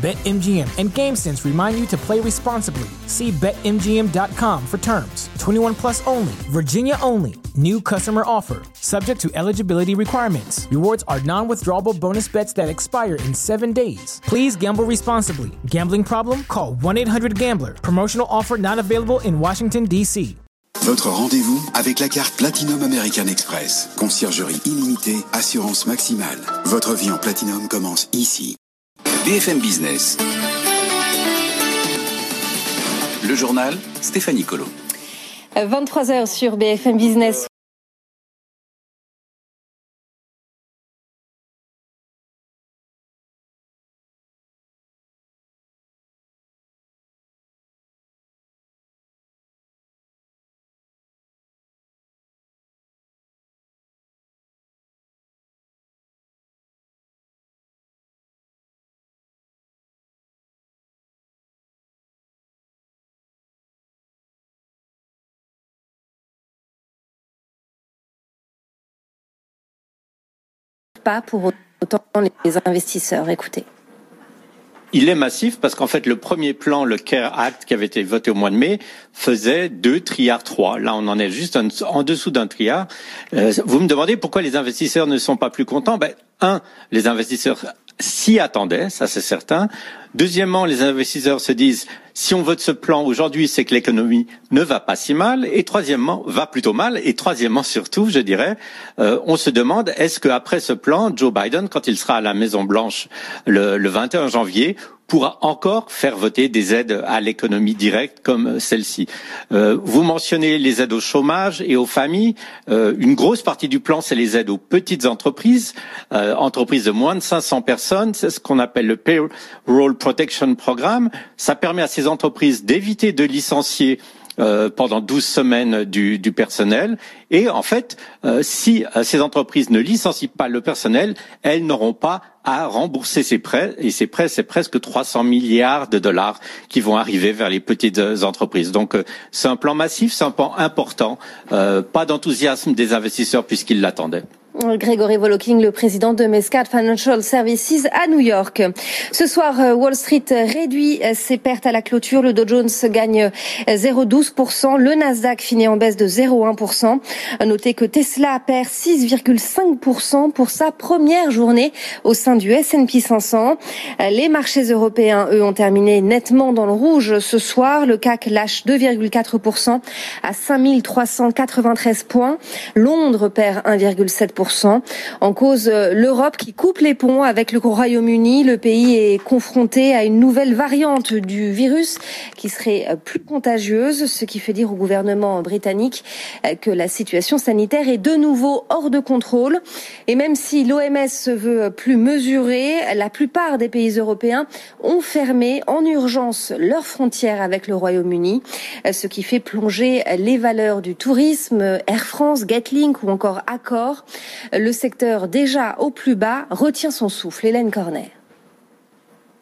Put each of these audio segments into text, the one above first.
BetMGM and GameSense remind you to play responsibly. See BetMGM.com for terms. 21 plus only, Virginia only. New customer offer, subject to eligibility requirements. Rewards are non withdrawable bonus bets that expire in seven days. Please gamble responsibly. Gambling problem? Call 1 800 Gambler. Promotional offer not available in Washington, D.C. Votre rendez-vous avec la carte Platinum American Express. Conciergerie illimitée, assurance maximale. Votre vie en Platinum commence ici. BFM Business. Le journal, Stéphanie Colo. 23h sur BFM Business. Pas pour autant les investisseurs. Écoutez. Il est massif parce qu'en fait, le premier plan, le CARE Act, qui avait été voté au mois de mai, faisait deux triards trois. Là, on en est juste en, dessous d'un triard. Euh, vous me demandez pourquoi les investisseurs ne sont pas plus contents? Ben, Un, les investisseurs s'y attendaient, ça c'est certain. Deuxièmement, les investisseurs se disent si on vote ce plan aujourd'hui, c'est que l'économie ne va pas si mal. Et troisièmement, va plutôt mal. Et troisièmement, surtout, je dirais, euh, on se demande est-ce qu'après ce plan, Joe Biden, quand il sera à la Maison Blanche le, le 21 janvier, pourra encore faire voter des aides à l'économie directe comme celle-ci? Euh, vous mentionnez les aides au chômage et aux familles. Euh, une grosse partie du plan, c'est les aides aux petites entreprises, euh, entreprises de moins de 500 personnes. C'est ce qu'on appelle le Payroll Protection Programme. Ça permet à ces entreprises d'éviter de licencier euh, pendant 12 semaines du, du, personnel. Et en fait, euh, si euh, ces entreprises ne licencient pas le personnel, elles n'auront pas à rembourser ces prêts. Et ces prêts, c'est presque 300 milliards de dollars qui vont arriver vers les petites entreprises. Donc, c'est un plan massif, c'est un plan important. pas d'enthousiasme des investisseurs puisqu'ils l'attendaient. Grégory Voloking, le président de Mescat Financial Services à New York. Ce soir, euh, Wall Street réduit euh, ses pertes à la clôture. Le Dow Jones gagne 0,12%. Euh, le Nasdaq finit en baisse de 0,1%. Notez que Tesla perd 6,5% pour sa première journée au sein du S&P 500. Les marchés européens, eux, ont terminé nettement dans le rouge ce soir. Le CAC lâche 2,4% à 5393 points. Londres perd 1,7%. En cause, euh, l'Europe qui coupe les ponts avec le Royaume-Uni. Le pays est confronté à une nouvelle variante du virus qui serait euh, plus contagieuse, ce qui fait dire au gouvernement britannique euh, que la situation sanitaire est de nouveau hors de contrôle. Et même si l'OMS se veut plus mesurée, la plupart des pays européens ont fermé en urgence leurs frontières avec le Royaume-Uni, ce qui fait plonger les valeurs du tourisme, Air France, Gatling ou encore Accor. Le secteur déjà au plus bas retient son souffle. Hélène Cornet.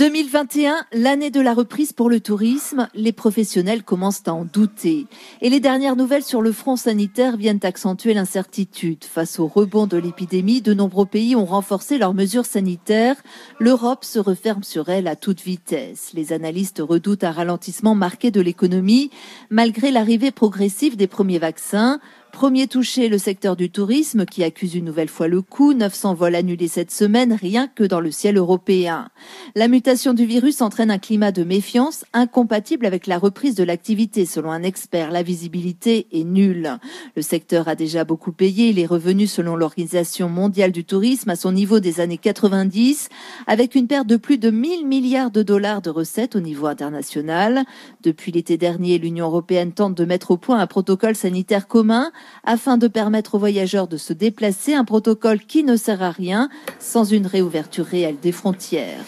2021, l'année de la reprise pour le tourisme, les professionnels commencent à en douter. Et les dernières nouvelles sur le front sanitaire viennent accentuer l'incertitude. Face au rebond de l'épidémie, de nombreux pays ont renforcé leurs mesures sanitaires. L'Europe se referme sur elle à toute vitesse. Les analystes redoutent un ralentissement marqué de l'économie malgré l'arrivée progressive des premiers vaccins. Premier touché, le secteur du tourisme qui accuse une nouvelle fois le coup. 900 vols annulés cette semaine, rien que dans le ciel européen. La mutation du virus entraîne un climat de méfiance incompatible avec la reprise de l'activité. Selon un expert, la visibilité est nulle. Le secteur a déjà beaucoup payé. Il est revenu, selon l'Organisation mondiale du tourisme, à son niveau des années 90, avec une perte de plus de 1000 milliards de dollars de recettes au niveau international. Depuis l'été dernier, l'Union européenne tente de mettre au point un protocole sanitaire commun afin de permettre aux voyageurs de se déplacer, un protocole qui ne sert à rien sans une réouverture réelle des frontières.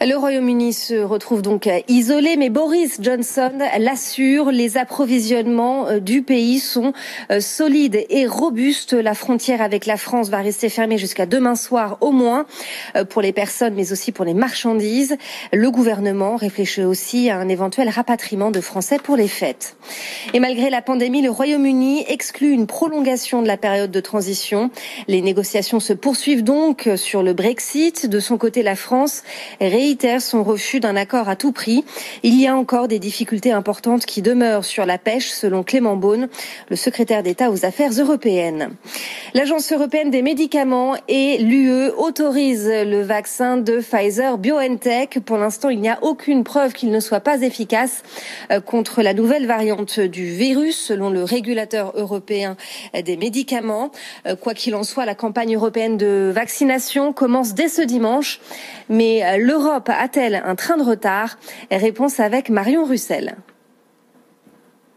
Le Royaume-Uni se retrouve donc isolé, mais Boris Johnson l'assure, les approvisionnements euh, du pays sont euh, solides et robustes. La frontière avec la France va rester fermée jusqu'à demain soir au moins euh, pour les personnes, mais aussi pour les marchandises. Le gouvernement réfléchit aussi à un éventuel rapatriement de Français pour les fêtes. Et malgré la pandémie, le Royaume-Uni exclut une prolongation de la période de transition. Les négociations se poursuivent donc sur le Brexit. De son côté, la France réitère son refus d'un accord à tout prix. Il y a encore des difficultés importantes qui demeurent sur la pêche, selon Clément Beaune, le secrétaire d'État aux affaires européennes. L'Agence européenne des médicaments et l'UE autorisent le vaccin de Pfizer BioNTech. Pour l'instant, il n'y a aucune preuve qu'il ne soit pas efficace euh, contre la nouvelle variante du virus, selon le régulateur européen des médicaments. Euh, quoi qu'il en soit, la campagne européenne de vaccination commence dès ce dimanche. Mais euh, l'Europe a-t-elle un train de retard? Réponse avec Marion Russell.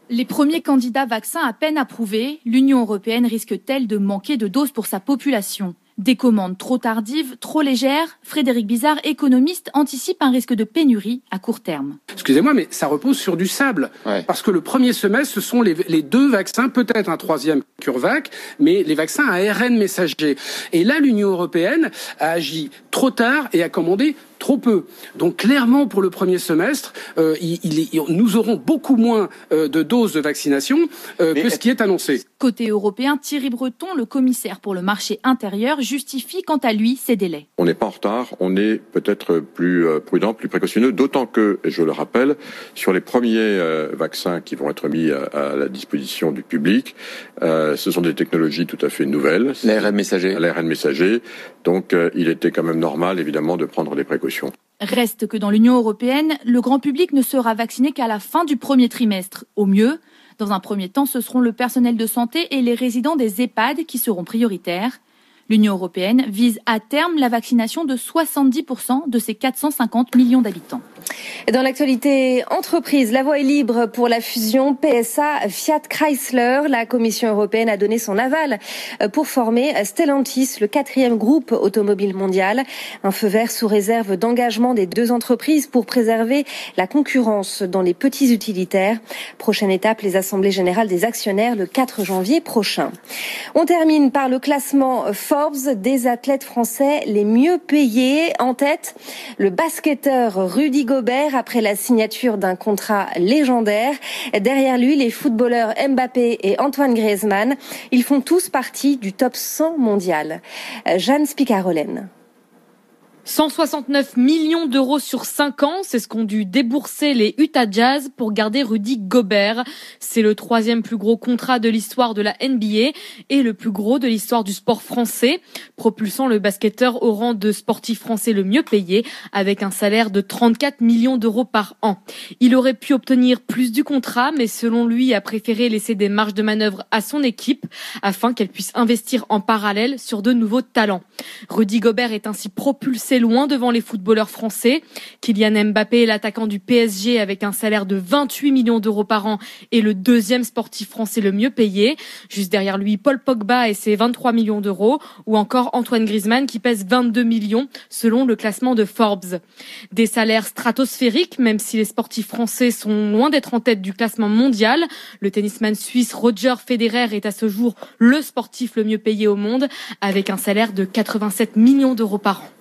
Les premiers candidats vaccins à peine approuvés, l'Union européenne risque-t-elle de manquer de doses pour sa population? Des commandes trop tardives, trop légères, Frédéric Bizarre, économiste, anticipe un risque de pénurie à court terme. Excusez-moi, mais ça repose sur du sable. Parce que le premier semestre, ce sont les, les deux vaccins, peut-être un troisième CureVac, mais les vaccins à ARN messager. Et là, l'Union européenne a agi trop tard et a commandé trop peu. Donc clairement, pour le premier semestre, euh, il, il, nous aurons beaucoup moins euh, de doses de vaccination euh, que ce qui est annoncé. Côté européen, Thierry Breton, le commissaire pour le marché intérieur, justifie quant à lui ces délais. On n'est pas en retard, on est peut-être plus prudent, plus précautionneux, d'autant que, et je le rappelle, sur les premiers euh, vaccins qui vont être mis à, à la disposition du public, euh, ce sont des technologies tout à fait nouvelles. L'ARN messager. L'ARN messager. Donc il était quand même normal, évidemment, de prendre des précautions. Reste que dans l'Union européenne, le grand public ne sera vacciné qu'à la fin du premier trimestre. Au mieux, dans un premier temps, ce seront le personnel de santé et les résidents des EHPAD qui seront prioritaires. L'Union européenne vise à terme la vaccination de 70% de ses 450 millions d'habitants. Dans l'actualité entreprise, la voie est libre pour la fusion PSA Fiat Chrysler. La Commission européenne a donné son aval pour former Stellantis, le quatrième groupe automobile mondial. Un feu vert sous réserve d'engagement des deux entreprises pour préserver la concurrence dans les petits utilitaires. Prochaine étape, les assemblées générales des actionnaires le 4 janvier prochain. On termine par le classement Forbes des athlètes français les mieux payés. En tête, le basketteur Rudy Gobert après la signature d'un contrat légendaire. Derrière lui, les footballeurs Mbappé et Antoine Griezmann. Ils font tous partie du top 100 mondial. Jeanne Spicarolène. 169 millions d'euros sur 5 ans, c'est ce qu'ont dû débourser les Utah Jazz pour garder Rudy Gobert. C'est le troisième plus gros contrat de l'histoire de la NBA et le plus gros de l'histoire du sport français, propulsant le basketteur au rang de sportif français le mieux payé avec un salaire de 34 millions d'euros par an. Il aurait pu obtenir plus du contrat, mais selon lui a préféré laisser des marges de manœuvre à son équipe afin qu'elle puisse investir en parallèle sur de nouveaux talents. Rudy Gobert est ainsi propulsé loin devant les footballeurs français. Kylian Mbappé l'attaquant du PSG avec un salaire de 28 millions d'euros par an et le deuxième sportif français le mieux payé. Juste derrière lui, Paul Pogba et ses 23 millions d'euros ou encore Antoine Griezmann qui pèse 22 millions selon le classement de Forbes. Des salaires stratosphériques, même si les sportifs français sont loin d'être en tête du classement mondial. Le tennisman suisse Roger Federer est à ce jour le sportif le mieux payé au monde avec un salaire de 87 millions d'euros par an.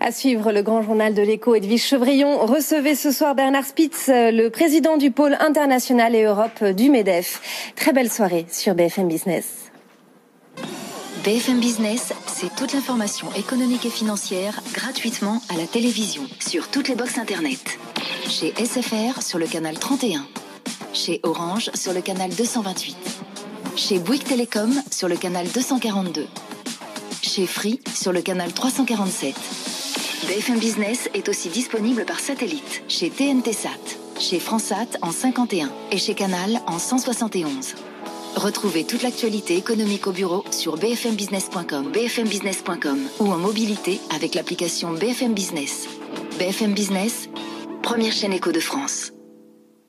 À suivre le grand journal de l'écho, Edwige Chevrillon. Recevez ce soir Bernard Spitz, le président du pôle international et Europe du MEDEF. Très belle soirée sur BFM Business. BFM Business, c'est toute l'information économique et financière gratuitement à la télévision, sur toutes les boxes Internet. Chez SFR sur le canal 31. Chez Orange sur le canal 228 Chez Bouygues Télécom sur le canal 242. Chez Free sur le canal 347. BFM Business est aussi disponible par satellite chez TNT Sat, chez Fransat en 51 et chez Canal en 171. Retrouvez toute l'actualité économique au bureau sur bfmbusiness.com, bfmbusiness.com ou en mobilité avec l'application BFM Business. BFM Business, première chaîne éco de France.